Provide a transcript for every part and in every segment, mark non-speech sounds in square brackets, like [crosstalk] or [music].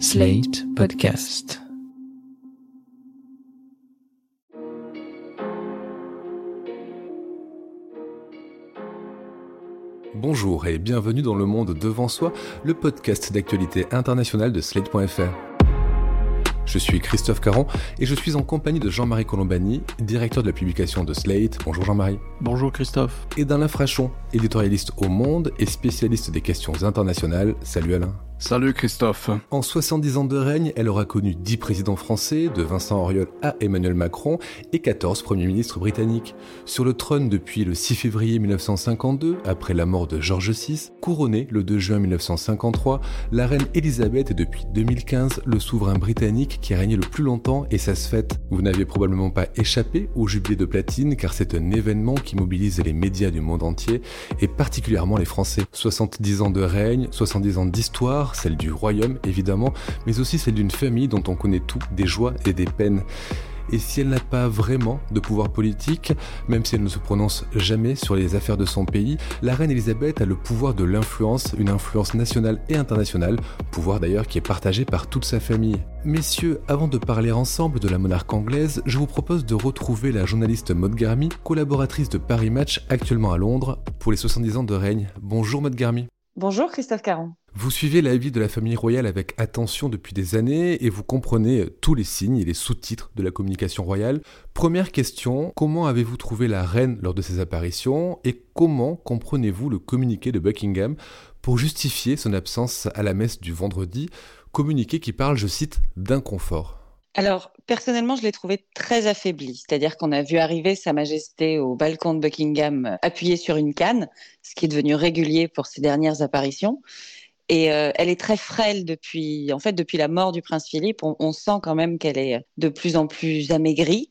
Slate Podcast. Bonjour et bienvenue dans Le Monde Devant Soi, le podcast d'actualité internationale de Slate.fr. Je suis Christophe Caron et je suis en compagnie de Jean-Marie Colombani, directeur de la publication de Slate. Bonjour Jean-Marie. Bonjour Christophe. Et d'Alain Frachon, éditorialiste au Monde et spécialiste des questions internationales. Salut Alain. Salut Christophe. En 70 ans de règne, elle aura connu 10 présidents français, de Vincent Auriol à Emmanuel Macron, et 14 premiers ministres britanniques. Sur le trône depuis le 6 février 1952, après la mort de George VI, couronnée le 2 juin 1953, la reine Elisabeth est depuis 2015 le souverain britannique qui a régné le plus longtemps et ça se fête. Vous n'avez probablement pas échappé au jubilé de platine car c'est un événement qui mobilise les médias du monde entier et particulièrement les Français. 70 ans de règne, 70 ans d'histoire, celle du royaume évidemment, mais aussi celle d'une famille dont on connaît tout, des joies et des peines. Et si elle n'a pas vraiment de pouvoir politique, même si elle ne se prononce jamais sur les affaires de son pays, la reine Elisabeth a le pouvoir de l'influence, une influence nationale et internationale, pouvoir d'ailleurs qui est partagé par toute sa famille. Messieurs, avant de parler ensemble de la monarque anglaise, je vous propose de retrouver la journaliste Maud Garmy, collaboratrice de Paris Match actuellement à Londres, pour les 70 ans de règne. Bonjour Maud Garmy. Bonjour Christophe Caron. Vous suivez la vie de la famille royale avec attention depuis des années et vous comprenez tous les signes et les sous-titres de la communication royale. Première question, comment avez-vous trouvé la reine lors de ses apparitions et comment comprenez-vous le communiqué de Buckingham pour justifier son absence à la messe du vendredi, communiqué qui parle, je cite, d'inconfort? Alors, personnellement, je l'ai trouvé très affaibli. C'est-à-dire qu'on a vu arriver Sa Majesté au balcon de Buckingham euh, appuyée sur une canne, ce qui est devenu régulier pour ses dernières apparitions. Et euh, elle est très frêle depuis, en fait, depuis la mort du prince Philippe. On, sent quand même qu'elle est de plus en plus amaigrie.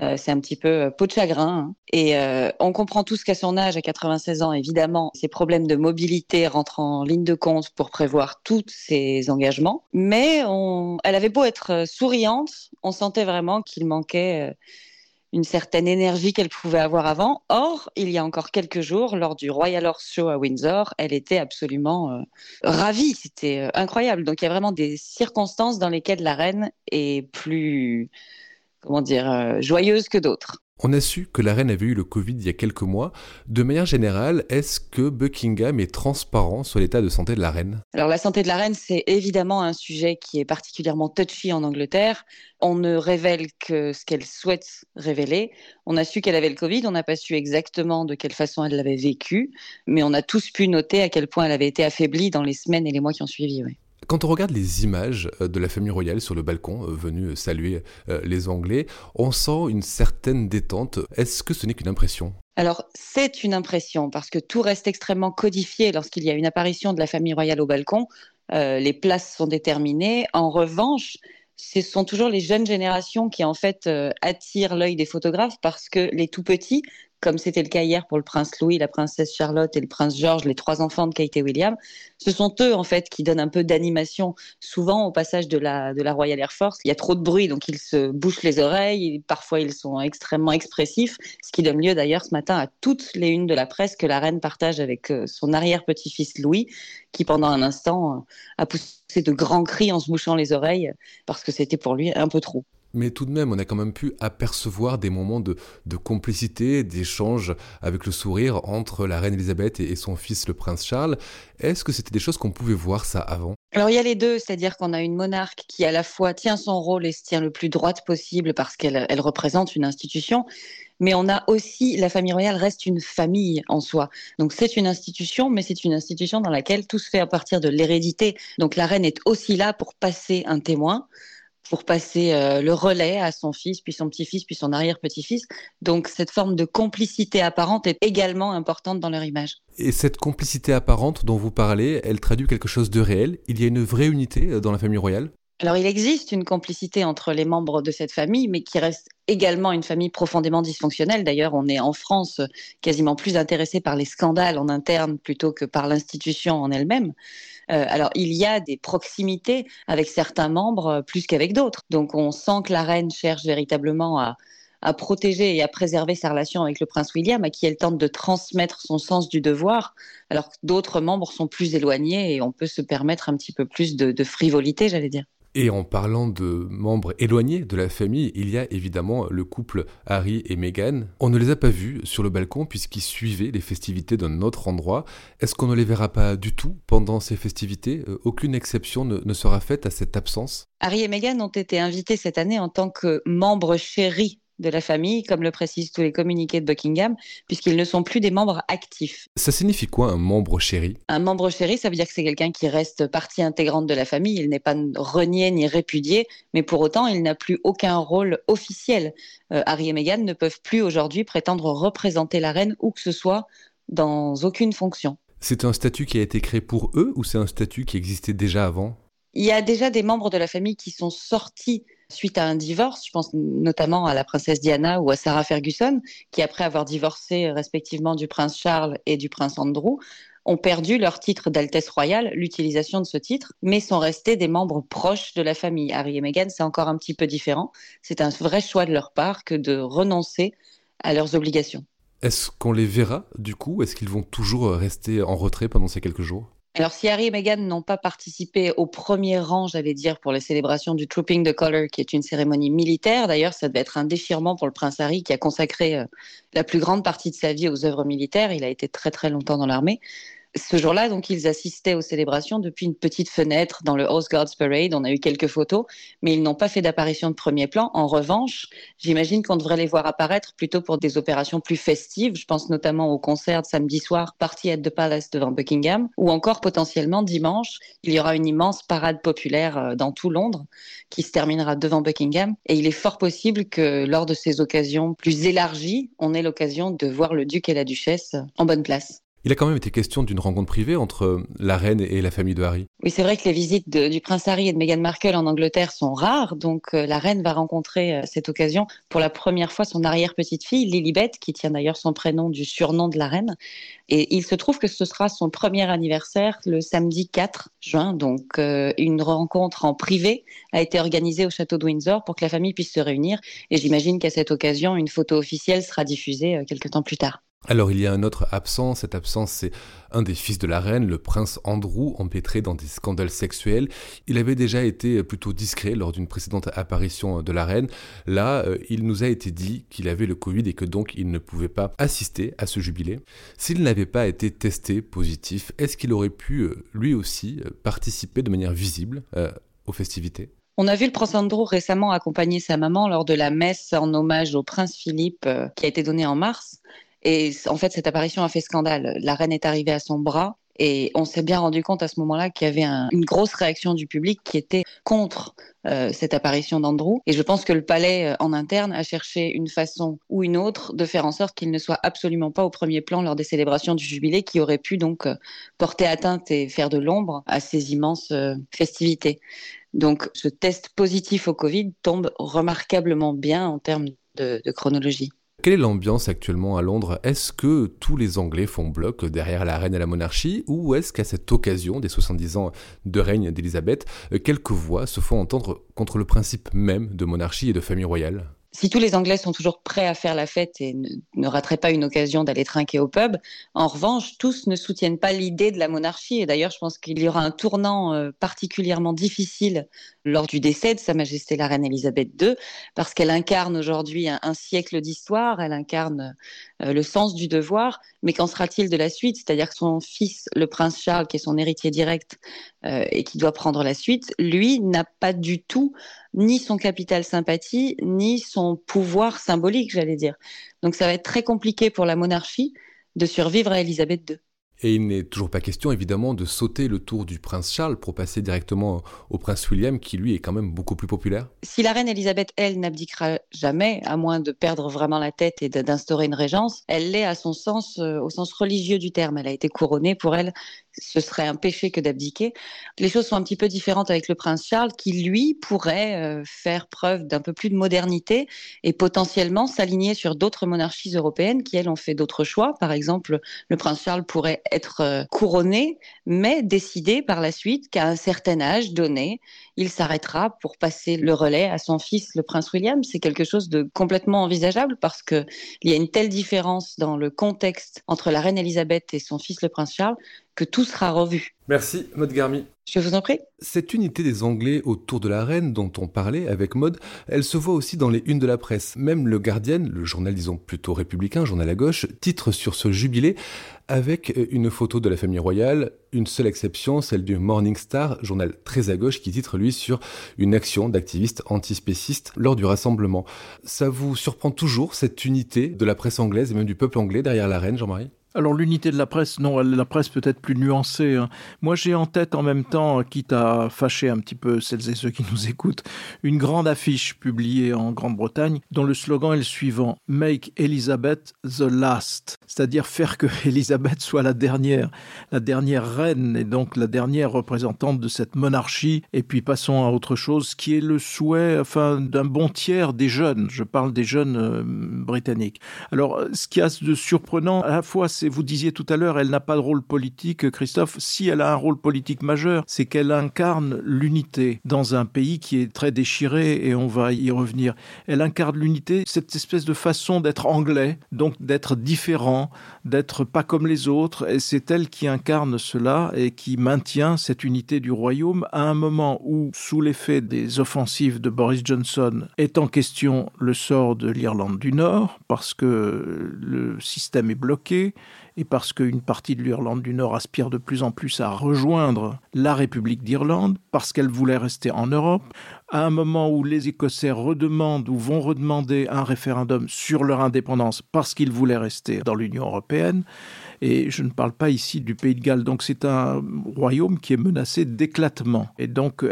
Euh, c'est un petit peu euh, peau de chagrin. Hein. Et on comprend tous qu'à son âge, à 96 ans, évidemment, ses problèmes de mobilité rentrent en ligne de compte pour prévoir tous ses engagements. Mais elle avait beau être souriante, on sentait vraiment qu'il manquait une certaine énergie qu'elle pouvait avoir avant. Or, il y a encore quelques jours, lors du Royal Horse Show à Windsor, elle était absolument euh, ravie. C'était euh, incroyable. Donc, il y a vraiment des circonstances dans lesquelles la reine est plus, comment dire, euh, joyeuse que d'autres. On a su que la reine avait eu le Covid il y a quelques mois. De manière générale, est-ce que Buckingham est transparent sur l'état de santé de la reine? Alors la santé de la reine, c'est évidemment un sujet qui est particulièrement touchy en Angleterre. On ne révèle que ce qu'elle souhaite révéler. On a su qu'elle avait le Covid, on n'a pas su exactement de quelle façon elle l'avait vécu, mais on a tous pu noter à quel point elle avait été affaiblie dans les semaines et les mois qui ont suivi. Quand on regarde les images euh, de la famille royale sur le balcon, euh, venue saluer euh, les Anglais, on sent une certaine détente. Est-ce que ce n'est qu'une impression? Alors, c'est une impression parce que tout reste extrêmement codifié lorsqu'il y a une apparition de la famille royale au balcon. les places sont déterminées. En revanche, ce sont toujours les jeunes générations qui en fait attirent l'œil des photographes parce que les tout petits comme c'était le cas hier pour le prince Louis, la princesse Charlotte et le prince George, les trois enfants de Kate et William, ce sont eux en fait qui donnent un peu d'animation. Souvent au passage de la, de la Royal Air Force, il y a trop de bruit, donc ils se bouchent les oreilles, parfois ils sont extrêmement expressifs, ce qui donne lieu d'ailleurs ce matin à toutes les unes de la presse que la reine partage avec euh, son arrière-petit-fils Louis, qui pendant un instant euh, a poussé de grands cris en se bouchant les oreilles parce que c'était pour lui un peu trop. Mais tout de même, on a quand même pu apercevoir des moments de, complicité, d'échange avec le sourire entre la reine Elisabeth et, son fils le prince Charles. Est-ce que c'était des choses qu'on pouvait voir ça avant? Alors il y a les deux, c'est-à-dire qu'on a une monarque qui à la fois tient son rôle et se tient le plus droite possible parce qu'elle elle représente une institution, mais on a aussi, la famille royale reste une famille en soi. Donc c'est une institution, mais c'est une institution dans laquelle tout se fait à partir de l'hérédité. Donc la reine est aussi là pour passer un témoin pour passer euh, le relais à son fils, puis son petit-fils, puis son arrière-petit-fils. Donc cette forme de complicité apparente est également importante dans leur image. Et cette complicité apparente dont vous parlez, elle traduit quelque chose de réel Il y a une vraie unité euh, dans la famille royale? Alors il existe une complicité entre les membres de cette famille, mais qui reste également une famille profondément dysfonctionnelle. D'ailleurs, on est en France quasiment plus intéressé par les scandales en interne plutôt que par l'institution en elle-même. Euh, alors, il y a des proximités avec certains membres plus qu'avec d'autres. Donc, on sent que la reine cherche véritablement à, protéger et à préserver sa relation avec le prince William, à qui elle tente de transmettre son sens du devoir, alors que d'autres membres sont plus éloignés et on peut se permettre un petit peu plus de frivolité, j'allais dire. Et en parlant de membres éloignés de la famille, il y a évidemment le couple Harry et Meghan. On ne les a pas vus sur le balcon puisqu'ils suivaient les festivités d'un autre endroit. Est-ce qu'on ne les verra pas du tout pendant ces festivités? Euh, Aucune exception ne, ne sera faite à cette absence Harry et Meghan ont été invités cette année en tant que membres chéris de la famille, comme le précisent tous les communiqués de Buckingham, puisqu'ils ne sont plus des membres actifs. Ça signifie quoi un membre chéri? Un membre chéri, ça veut dire que c'est quelqu'un qui reste partie intégrante de la famille, il n'est pas renié ni répudié, mais pour autant, il n'a plus aucun rôle officiel. Euh, Harry et Meghan ne peuvent plus aujourd'hui prétendre représenter la reine où que ce soit dans aucune fonction. C'est un statut qui a été créé pour eux ou c'est un statut qui existait déjà avant? Il y a déjà des membres de la famille qui sont sortis suite à un divorce. Je pense notamment à la princesse Diana ou à Sarah Ferguson, qui après avoir divorcé respectivement du prince Charles et du prince Andrew, ont perdu leur titre d'Altesse royale, l'utilisation de ce titre, mais sont restés des membres proches de la famille. Harry et Meghan, c'est encore un petit peu différent. C'est un vrai choix de leur part que de renoncer à leurs obligations. Est-ce qu'on les verra du coup? Est-ce qu'ils vont toujours rester en retrait pendant ces quelques jours? Alors, si Harry et Meghan n'ont pas participé au premier rang, j'allais dire, pour les célébrations du Trooping the Colour, qui est une cérémonie militaire, d'ailleurs, ça devait être un déchirement pour le prince Harry, qui a consacré euh, la plus grande partie de sa vie aux œuvres militaires. Il a été très très longtemps dans l'armée. Ce jour-là, donc, ils assistaient aux célébrations depuis une petite fenêtre dans le Horse Guards Parade. On a eu quelques photos, mais ils n'ont pas fait d'apparition de premier plan. En revanche, j'imagine qu'on devrait les voir apparaître plutôt pour des opérations plus festives. Je pense notamment au concert de samedi soir, Party at the Palace devant Buckingham, ou encore potentiellement dimanche, il y aura une immense parade populaire euh, dans tout Londres qui se terminera devant Buckingham. Et il est fort possible que lors de ces occasions plus élargies, on ait l'occasion de voir le duc et la duchesse en bonne place. Il a quand même été question d'une rencontre privée entre la reine et la famille de Harry. Oui, c'est vrai que les visites du prince Harry et de Meghan Markle en Angleterre sont rares, donc euh, la reine va rencontrer euh, cette occasion pour la première fois son arrière-petite-fille, Lilibet, qui tient d'ailleurs son prénom du surnom de la reine. Et il se trouve que ce sera son premier anniversaire le samedi 4 juin, donc euh, une rencontre en privé a été organisée au château de Windsor pour que la famille puisse se réunir. Et j'imagine qu'à cette occasion, une photo officielle sera diffusée quelques temps plus tard. Alors il y a un autre absent, cette absence c'est un des fils de la reine, le prince Andrew, empêtré dans des scandales sexuels. Il avait déjà été plutôt discret lors d'une précédente apparition de la reine. Là, euh, il nous a été dit qu'il avait le Covid et que donc il ne pouvait pas assister à ce jubilé. S'il n'avait pas été testé positif, est-ce qu'il aurait pu euh, lui aussi euh, participer de manière visible aux festivités? On a vu le prince Andrew récemment accompagner sa maman lors de la messe en hommage au prince Philippe qui a été donnée en mars. Et en fait, cette apparition a fait scandale. La reine est arrivée à son bras et on s'est bien rendu compte à ce moment-là qu'il y avait un, une grosse réaction du public qui était contre euh, cette apparition d'Andrew. Et je pense que le palais euh, en interne a cherché une façon ou une autre de faire en sorte qu'il ne soit absolument pas au premier plan lors des célébrations du jubilé qui aurait pu donc euh, porter atteinte et faire de l'ombre à ces immenses festivités. Donc ce test positif au Covid tombe remarquablement bien en termes de chronologie. Quelle est l'ambiance actuellement à Londres? Est-ce que tous les Anglais font bloc derrière la reine et la monarchie? Ou est-ce qu'à cette occasion des 70 ans de règne d'Élisabeth, quelques voix se font entendre contre le principe même de monarchie et de famille royale? Si tous les Anglais sont toujours prêts à faire la fête et ne, rateraient pas une occasion d'aller trinquer au pub, en revanche, tous ne soutiennent pas l'idée de la monarchie. Et d'ailleurs, je pense qu'il y aura un tournant euh, particulièrement difficile lors du décès de Sa Majesté la Reine Elisabeth II, parce qu'elle incarne aujourd'hui un, un, siècle d'histoire, elle incarne euh, le sens du devoir, mais qu'en sera-t-il de la suite? C'est-à-dire que son fils, le prince Charles, qui est son héritier direct euh, et qui doit prendre la suite, lui n'a pas du tout ni son capital sympathie, ni son pouvoir symbolique, j'allais dire. Donc ça va être très compliqué pour la monarchie de survivre à Elisabeth II. Et il n'est toujours pas question, évidemment, de sauter le tour du prince Charles pour passer directement au prince William, qui lui est quand même beaucoup plus populaire. Si la reine Elisabeth, elle, n'abdiquera jamais, à moins de perdre vraiment la tête et d'instaurer une régence, elle l'est à son sens, euh, au sens religieux du terme. Elle a été couronnée pour elle ce serait un péché que d'abdiquer. Les choses sont un petit peu différentes avec le prince Charles, qui lui pourrait euh, faire preuve d'un peu plus de modernité et potentiellement s'aligner sur d'autres monarchies européennes qui, elles, ont fait d'autres choix. Par exemple, le prince Charles pourrait être euh, couronné, mais décider par la suite qu'à un certain âge donné, il s'arrêtera pour passer le relais à son fils, le prince William. C'est quelque chose de complètement envisageable parce qu'il y a une telle différence dans le contexte entre la reine Elisabeth et son fils, le prince Charles, que tout sera revu. Merci, Maud Garmi. Je vous en prie. Cette unité des Anglais autour de la reine dont on parlait avec Maud, elle se voit aussi dans les unes de la presse. Même le Guardian, le journal disons plutôt républicain, journal à gauche, titre sur ce jubilé avec une photo de la famille royale, une seule exception, celle du Morning Star, journal très à gauche qui titre lui sur une action d'activistes antispécistes lors du rassemblement. Ça vous surprend toujours cette unité de la presse anglaise et même du peuple anglais derrière la reine, Jean-Marie? Alors l'unité de la presse, non, la presse peut être plus nuancée. Hein. Moi j'ai en tête en même temps, quitte à fâcher un petit peu celles et ceux qui nous écoutent, une grande affiche publiée en Grande-Bretagne dont le slogan est le suivant Make Elizabeth the last, c'est-à-dire faire que [laughs] Elizabeth soit la dernière, la dernière reine et donc la dernière représentante de cette monarchie. Et puis passons à autre chose qui est le souhait enfin, d'un bon tiers des jeunes. Je parle des jeunes euh, britanniques. Alors ce qui a de surprenant à la fois vous disiez tout à l'heure, elle n'a pas de rôle politique, Christophe. Si elle a un rôle politique majeur, c'est qu'elle incarne l'unité dans un pays qui est très déchiré et on va y revenir. Elle incarne l'unité, cette espèce de façon d'être anglais, donc d'être différent, d'être pas comme les autres. Et c'est elle qui incarne cela et qui maintient cette unité du royaume à un moment où, sous l'effet des offensives de Boris Johnson, est en question le sort de l'Irlande du Nord parce que le système est bloqué et parce qu'une partie de l'Irlande du Nord aspire de plus en plus à rejoindre la République d'Irlande, parce qu'elle voulait rester en Europe, à un moment où les Écossais redemandent ou vont redemander un référendum sur leur indépendance parce qu'ils voulaient rester dans l'Union européenne, et je ne parle pas ici du Pays de Galles. Donc c'est un royaume qui est menacé d'éclatement. Et donc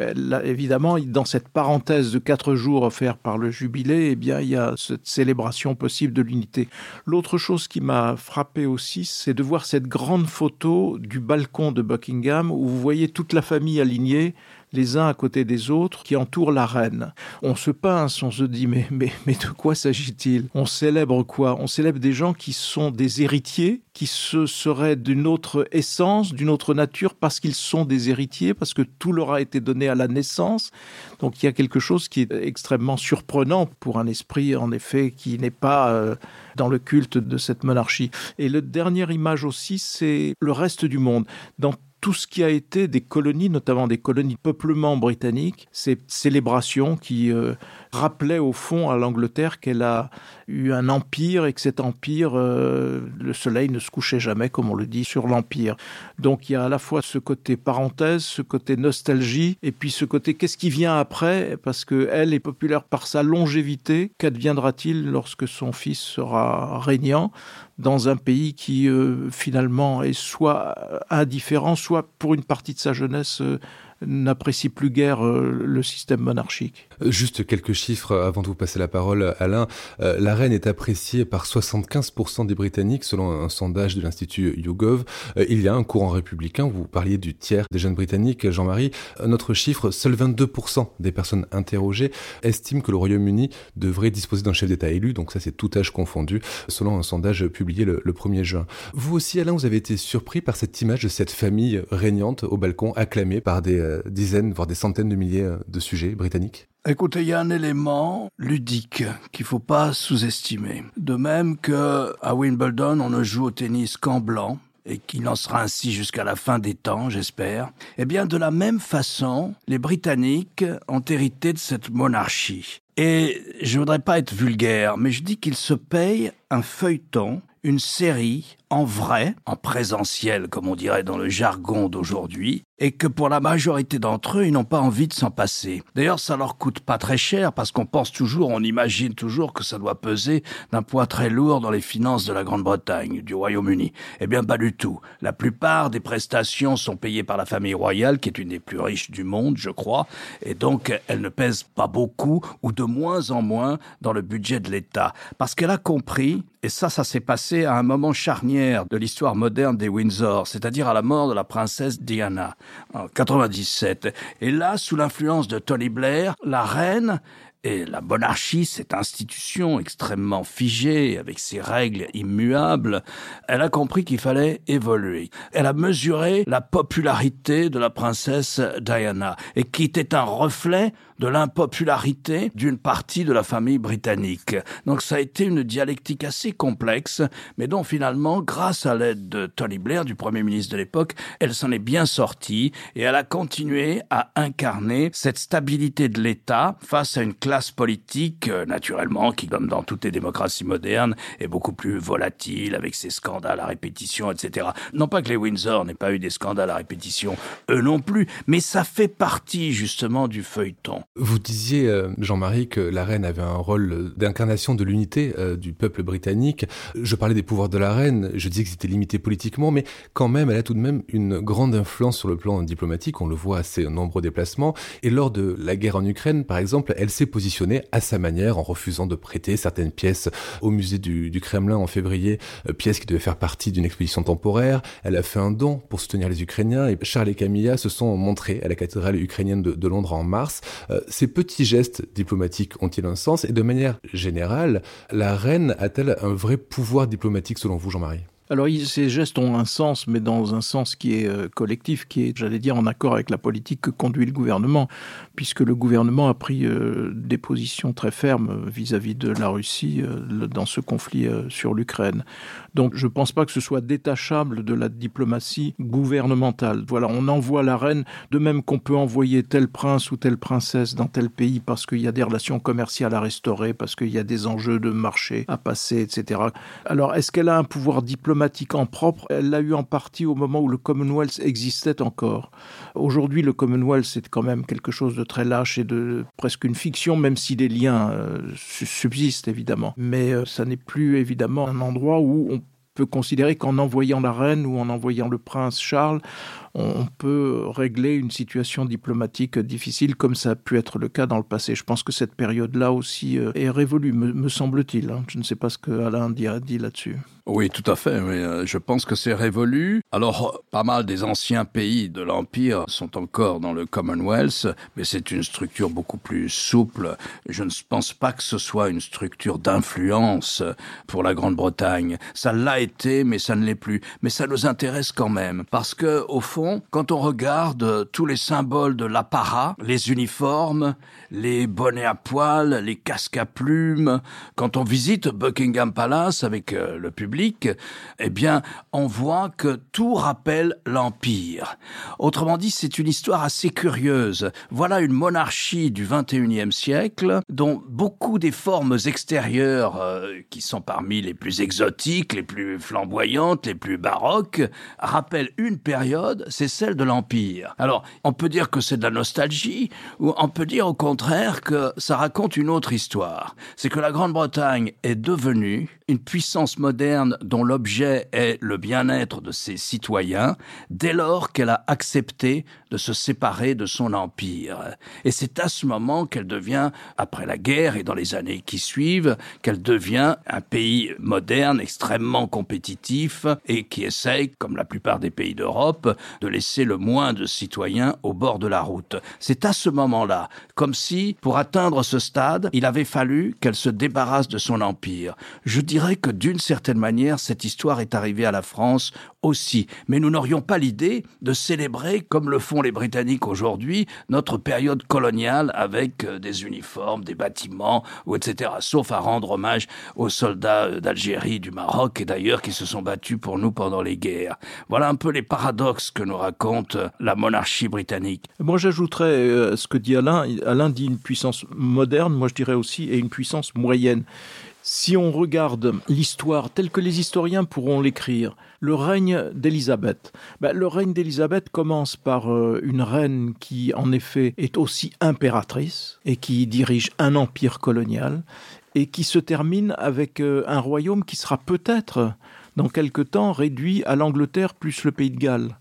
évidemment, dans cette parenthèse de quatre jours offert par le jubilé, eh bien il y a cette célébration possible de l'unité. L'autre chose qui m'a frappé aussi, c'est de voir cette grande photo du balcon de Buckingham où vous voyez toute la famille alignée les uns à côté des autres qui entourent la reine. On se pince, on se dit mais, mais, mais de quoi s'agit-il? On célèbre quoi? On célèbre des gens qui sont des héritiers, qui se seraient d'une autre essence, d'une autre nature, parce qu'ils sont des héritiers, parce que tout leur a été donné à la naissance. Donc il y a quelque chose qui est extrêmement surprenant pour un esprit, en effet, qui n'est pas euh, dans le culte de cette monarchie. Et le dernière image aussi, c'est le reste du monde. Dans tout ce qui a été des colonies, notamment des colonies de peuplement britanniques, ces célébrations qui euh, rappelaient au fond à l'Angleterre qu'elle a eu un empire et que cet empire, euh, le soleil ne se couchait jamais, comme on le dit, sur l'empire. Donc il y a à la fois ce côté parenthèse, ce côté nostalgie, et puis ce côté qu'est-ce qui vient après, parce qu'elle est populaire par sa longévité. Qu'adviendra-t-il lorsque son fils sera régnant dans un pays qui euh, finalement est soit indifférent, soit pour une partie de sa jeunesse euh, n'apprécie plus guère euh, le système monarchique. Juste quelques chiffres avant de vous passer la parole, Alain. Euh, la reine est appréciée par 75% des Britanniques, selon un sondage de l'Institut YouGov. Euh, il y a un courant républicain, vous parliez du tiers des jeunes Britanniques, Jean-Marie. Notre chiffre, seuls 22% des personnes interrogées estiment que le Royaume-Uni devrait disposer d'un chef d'État élu, donc ça c'est tout âge confondu, selon un sondage publié le 1er juin. Vous aussi, Alain, vous avez été surpris par cette image de cette famille régnante au balcon, acclamée par des euh, dizaines, voire des centaines de milliers euh, de sujets britanniques Écoutez, il y a un élément ludique qu'il faut pas sous-estimer. De même que à Wimbledon, on ne joue au tennis qu'en blanc et qu'il en sera ainsi jusqu'à la fin des temps, j'espère. Eh bien, de la même façon, les Britanniques ont hérité de cette monarchie. Et je voudrais pas être vulgaire, mais je dis qu'ils se payent un feuilleton, une série en vrai, en présentiel, comme on dirait dans le jargon d'aujourd'hui, et que pour la majorité d'entre eux, ils n'ont pas envie de s'en passer. D'ailleurs, ça leur coûte pas très cher parce qu'on pense toujours, on imagine toujours que ça doit peser d'un poids très lourd dans les finances de la Grande-Bretagne, du Royaume-Uni. Eh bien, pas du tout. La plupart des prestations sont payées par la famille royale, qui est une des plus riches du monde, je crois, et donc elle ne pèse pas beaucoup ou de moins en moins dans le budget de l'État. Parce qu'elle a compris, et ça, ça s'est passé à un moment charnière de l'histoire moderne des Windsor, c'est-à-dire à la mort de la princesse Diana en 97. Et là, sous l'influence de Tony Blair, la reine et la monarchie, cette institution extrêmement figée, avec ses règles immuables, elle a compris qu'il fallait évoluer. Elle a mesuré la popularité de la princesse Diana, et qui était un reflet de l'impopularité d'une partie de la famille britannique. Donc ça a été une dialectique assez complexe, mais dont finalement, grâce à l'aide de Tony Blair, du Premier ministre de l'époque, elle s'en est bien sortie et elle a continué à incarner cette stabilité de l'État face à une politique, euh, naturellement, qui, comme dans toutes les démocraties modernes, est beaucoup plus volatile, avec ses scandales à répétition, etc. Non pas que les Windsor n'aient pas eu des scandales à répétition, eux non plus, mais ça fait partie justement du feuilleton. Vous disiez, euh, Jean-Marie, que la reine avait un rôle d'incarnation de l'unité euh, du peuple britannique. Je parlais des pouvoirs de la reine, je disais que c'était limité politiquement, mais quand même, elle a tout de même une grande influence sur le plan diplomatique, on le voit à ses nombreux déplacements. Et lors de la guerre en Ukraine, par exemple, elle s'est positionnée à sa manière en refusant de prêter certaines pièces au musée du, Kremlin en février, euh, pièces qui devaient faire partie d'une exposition temporaire. Elle a fait un don pour soutenir les Ukrainiens et Charles et Camilla se sont montrés à la cathédrale ukrainienne de, de Londres en mars. Ces petits gestes diplomatiques ont-ils un sens? Et de manière générale, la reine a-t-elle un vrai pouvoir diplomatique selon vous, Jean-Marie? Alors ces gestes ont un sens, mais dans un sens qui est euh, collectif, qui est, j'allais dire, en accord avec la politique que conduit le gouvernement, puisque le gouvernement a pris euh, des positions très fermes vis-à-vis de la Russie euh, dans ce conflit sur l'Ukraine. Donc je ne pense pas que ce soit détachable de la diplomatie gouvernementale. Voilà, on envoie la reine, de même qu'on peut envoyer tel prince ou telle princesse dans tel pays parce qu'il y a des relations commerciales à restaurer, parce qu'il y a des enjeux de marché à passer, etc. Alors est-ce qu'elle a un pouvoir diplomatique en propre, elle l'a eu en partie au moment où le Commonwealth existait encore. Aujourd'hui, le Commonwealth, c'est quand même quelque chose de très lâche et de presque une fiction, même si les liens euh, subsistent évidemment. Mais euh, ça n'est plus évidemment un endroit où on peut considérer qu'en envoyant la reine ou en envoyant le prince Charles, on peut régler une situation diplomatique difficile comme ça a pu être le cas dans le passé. Je pense que cette période-là aussi euh, est révolue, me, semble-t-il. Hein. Je ne sais pas ce que Alain dit, dit là-dessus. Oui, tout à fait. Mais euh, je pense que c'est révolu. Alors, pas mal des anciens pays de l'Empire sont encore dans le Commonwealth, mais c'est une structure beaucoup plus souple. Je ne pense pas que ce soit une structure d'influence pour la Grande-Bretagne. Ça l'a été, mais ça ne l'est plus. Mais ça nous intéresse quand même, parce que au fond, quand on regarde tous les symboles de l'apparat, les uniformes, les bonnets à poils, les casques à plumes, quand on visite Buckingham Palace avec euh, le public, eh bien, on voit que tout rappelle l'Empire. Autrement dit, c'est une histoire assez curieuse. Voilà une monarchie du 21e siècle dont beaucoup des formes extérieures, euh, qui sont parmi les plus exotiques, les plus flamboyantes, les plus baroques, rappellent une période, c'est celle de l'Empire. Alors, on peut dire que c'est de la nostalgie, ou on peut dire au contraire que ça raconte une autre histoire. C'est que la Grande-Bretagne est devenue une puissance moderne dont l'objet est le bien-être de ses citoyens, dès lors qu'elle a accepté de se séparer de son empire. Et c'est à ce moment qu'elle devient, après la guerre et dans les années qui suivent, qu'elle devient un pays moderne, extrêmement compétitif, et qui essaye, comme la plupart des pays d'Europe, de laisser le moins de citoyens au bord de la route. C'est à ce moment-là, comme si, pour atteindre ce stade, il avait fallu qu'elle se débarrasse de son empire. Je dirais que d'une certaine manière, cette histoire est arrivée à la France aussi. Mais nous n'aurions pas l'idée de célébrer, comme le font les Britanniques aujourd'hui, notre période coloniale avec euh, des uniformes, des bâtiments, etc. Sauf à rendre hommage aux soldats euh, d'Algérie, du Maroc et d'ailleurs qui se sont battus pour nous pendant les guerres. Voilà un peu les paradoxes que nous raconte euh, la monarchie britannique. Moi j'ajouterais ce que dit Alain. Alain dit une puissance moderne, moi je dirais aussi, et une puissance moyenne. Si on regarde l'histoire telle que les historiens pourront l'écrire, le règne d'Élisabeth. Ben, le règne d'Élisabeth commence par euh, une reine qui, en effet, est aussi impératrice et qui dirige un empire colonial et qui se termine avec euh, un royaume qui sera peut-être, dans quelque temps, réduit à l'Angleterre plus le pays de Galles.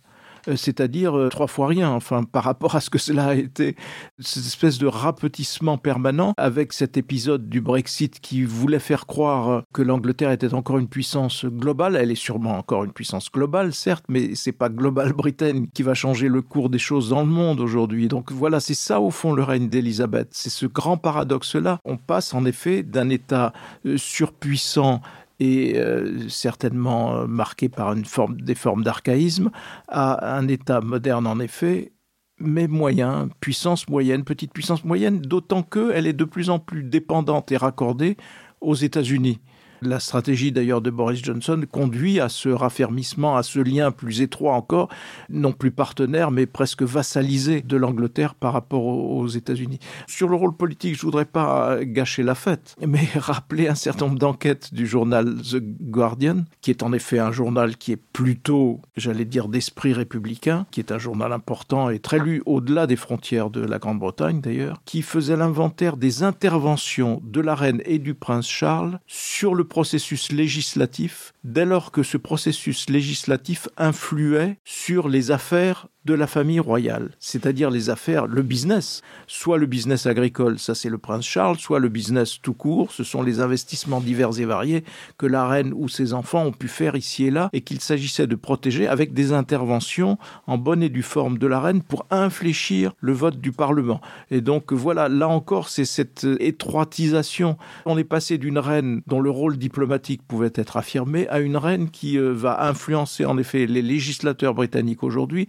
Euh, c'est-à-dire euh, trois fois rien, enfin, par rapport à ce que cela a été, cette espèce de rapetissement permanent avec cet épisode du Brexit qui voulait faire croire que l'Angleterre était encore une puissance globale. Elle est sûrement encore une puissance globale, certes, mais c'est pas Global Britain qui va changer le cours des choses dans le monde aujourd'hui. Donc voilà, c'est ça au fond le règne d'Élisabeth. C'est ce grand paradoxe-là. On passe en effet d'un État euh, surpuissant et euh, certainement euh, marqué par une forme, des formes d'archaïsme, à un État moderne en effet, mais moyen, puissance moyenne, petite puissance moyenne, d'autant qu'elle est de plus en plus dépendante et raccordée aux États-Unis. La stratégie d'ailleurs de Boris Johnson conduit à ce raffermissement, à ce lien plus étroit encore, non plus partenaire, mais presque vassalisé de l'Angleterre par rapport aux États-Unis. Sur le rôle politique, je voudrais pas gâcher la fête, mais [laughs] rappeler un certain nombre d'enquêtes du journal The Guardian, qui est en effet un journal qui est plutôt, j'allais dire, d'esprit républicain, qui est un journal important et très lu au-delà des frontières de la Grande-Bretagne d'ailleurs, qui faisait l'inventaire des interventions de la reine et du prince Charles sur le processus législatif dès lors que ce processus législatif influait sur les affaires de la famille royale, c'est-à-dire les affaires, le business, soit le business agricole, ça c'est le prince Charles, soit le business tout court, ce sont les investissements divers et variés que la reine ou ses enfants ont pu faire ici et là et qu'il s'agissait de protéger avec des interventions en bonne et due forme de la reine pour infléchir le vote du Parlement. Et donc voilà, là encore, c'est cette étroitisation. On est passé d'une reine dont le rôle diplomatique pouvait être affirmé à une reine qui euh, va influencer en effet les législateurs britanniques aujourd'hui,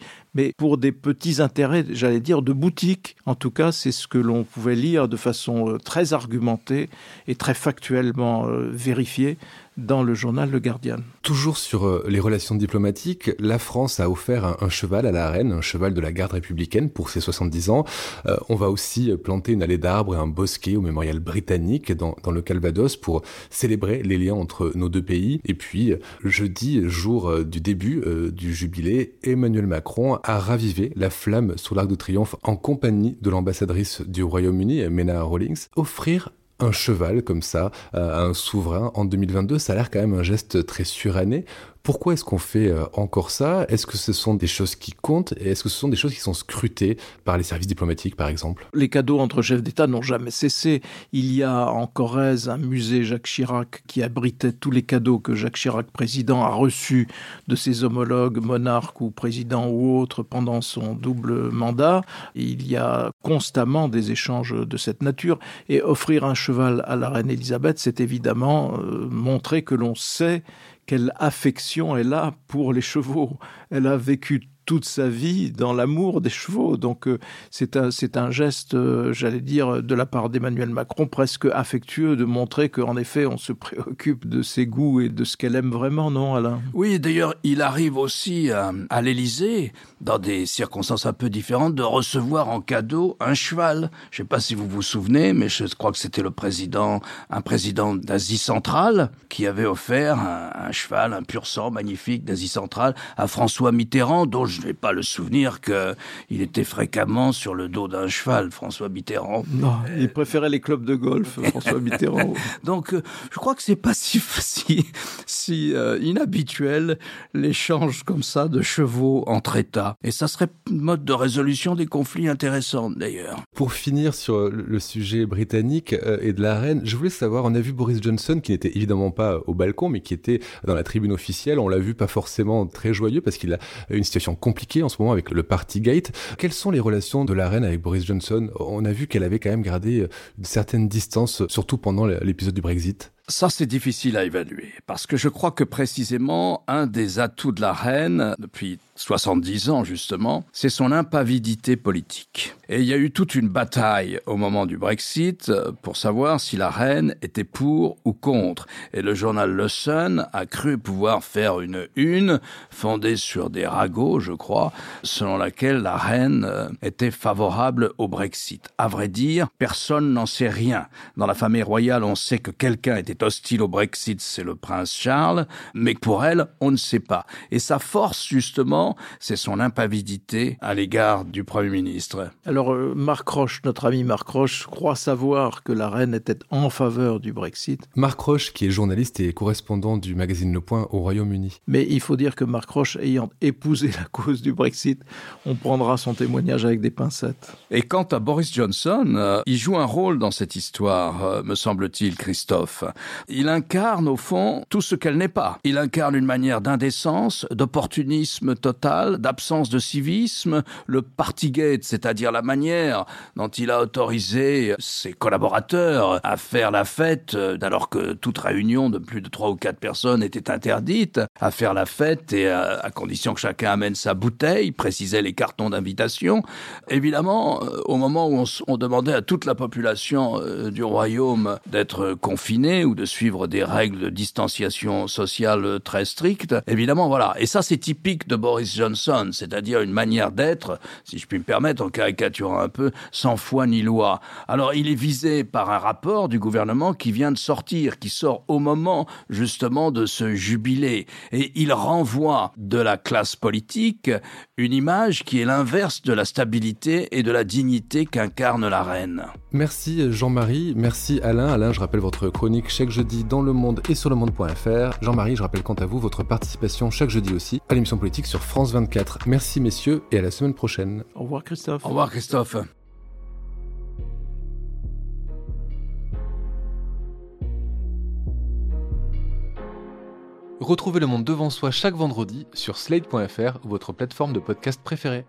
pour des petits intérêts, j'allais dire, de boutique. En tout cas, c'est ce que l'on pouvait lire de façon euh, très argumentée et très factuellement euh, vérifiée dans le journal Le Guardian. Toujours sur euh, les relations diplomatiques, la France a offert un, cheval à la reine, un cheval de la garde républicaine pour ses 70 ans. Euh, on va aussi planter une allée d'arbres et un bosquet au mémorial britannique dans, le Calvados pour célébrer les liens entre nos deux pays. Et puis, jeudi, jour euh, du début du jubilé, Emmanuel Macron a ravivé la flamme sur l'Arc de Triomphe en compagnie de l'ambassadrice du Royaume-Uni, Mena Rawlings. Offrir un cheval comme ça euh, à un souverain en 2022, ça a l'air quand même un geste très suranné. Pourquoi est-ce qu'on fait euh, encore ça? Est-ce que ce sont des choses qui comptent? Et est-ce que ce sont des choses qui sont scrutées par les services diplomatiques, par exemple? Les cadeaux entre chefs d'État n'ont jamais cessé. Il y a en Corrèze un musée Jacques Chirac qui abritait tous les cadeaux que Jacques Chirac, président, a reçus de ses homologues, monarques ou présidents ou autres, pendant son double mandat. Il y a constamment des échanges de cette nature. Et offrir un cheval à la reine Elisabeth, c'est évidemment euh, montrer que l'on sait quelle affection elle a pour les chevaux. Elle a vécu toute sa vie dans l'amour des chevaux. Donc euh, c'est un, un geste, euh, j'allais dire, de la part d'Emmanuel Macron presque affectueux de montrer qu'en effet on se préoccupe de ses goûts et de ce qu'elle aime vraiment, non Alain? Oui, d'ailleurs il arrive aussi à, à l'Élysée, dans des circonstances un peu différentes, de recevoir en cadeau un cheval. Je ne sais pas si vous vous souvenez, mais je crois que c'était le président, un président d'Asie centrale qui avait offert un, un cheval, un pur sang magnifique d'Asie centrale à François Mitterrand, dont je je n'ai pas le souvenir qu'il était fréquemment sur le dos d'un cheval, François Mitterrand. Non, il préférait les clubs de golf, [laughs] François Mitterrand. Donc, euh, je crois que c'est pas si, si, si euh, inhabituel l'échange comme ça de chevaux entre États. Et ça serait une mode de résolution des conflits intéressante d'ailleurs. Pour finir sur le sujet britannique euh, et de la reine, je voulais savoir, on a vu Boris Johnson qui n'était évidemment pas au balcon, mais qui était dans la tribune officielle. On l'a vu pas forcément très joyeux parce qu'il a une situation compliqué en ce moment avec le Partygate. Quelles sont les relations de la reine avec Boris Johnson? On a vu qu'elle avait quand même gardé une certaine distance, surtout pendant l'épisode du Brexit. Ça, c'est difficile à évaluer, parce que je crois que précisément, un des atouts de la reine, depuis 70 ans justement, c'est son impavidité politique. Et il y a eu toute une bataille au moment du Brexit pour savoir si la reine était pour ou contre. Et le journal Le Sun a cru pouvoir faire une une fondée sur des ragots, je crois, selon laquelle la reine euh, était favorable au Brexit. À vrai dire, personne n'en sait rien. Dans la famille royale, on sait que quelqu'un était est hostile au Brexit, c'est le prince Charles, mais pour elle, on ne sait pas. Et sa force, justement, c'est son impavidité à l'égard du Premier ministre. Alors, euh, Marc Roche, notre ami Marc Roche, croit savoir que la reine était en faveur du Brexit. Marc Roche, qui est journaliste et correspondant du magazine Le Point au Royaume-Uni. Mais il faut dire que Marc Roche, ayant épousé la cause du Brexit, on prendra son témoignage avec des pincettes. Et quant à Boris Johnson, euh, il joue un rôle dans cette histoire, euh, me semble-t-il, Christophe. Il incarne, au fond, tout ce qu'elle n'est pas. Il incarne une manière d'indécence, d'opportunisme total, d'absence de civisme, le partygate, c'est-à-dire la manière dont il a autorisé ses collaborateurs à faire la fête, euh, alors que toute réunion de plus de trois ou quatre personnes était interdite, à faire la fête et à, condition que chacun amène sa bouteille, précisait les cartons d'invitation. Évidemment, euh, au moment où on, on, demandait à toute la population euh, du royaume d'être confinée ou de suivre des règles de distanciation sociale très strictes, évidemment, voilà. Et ça, c'est typique de Boris Johnson, c'est-à-dire une manière d'être, si je puis me permettre, en caricaturant un peu, sans foi ni loi. Alors, il est visé par un rapport du gouvernement qui vient de sortir, qui sort au moment justement de ce jubilé. Et il renvoie de la classe politique une image qui est l'inverse de la stabilité et de la dignité qu'incarne la reine. Merci Jean-Marie, merci Alain. Alain, je rappelle votre chronique chaque jeudi dans Le Monde et sur le monde.fr. Jean-Marie, je rappelle quant à vous votre participation chaque jeudi aussi à l'émission politique sur France 24. Merci messieurs et à la semaine prochaine. Au revoir Christophe. Au revoir Christophe. Retrouvez le monde devant soi chaque vendredi sur slate.fr, votre plateforme de podcast préférée.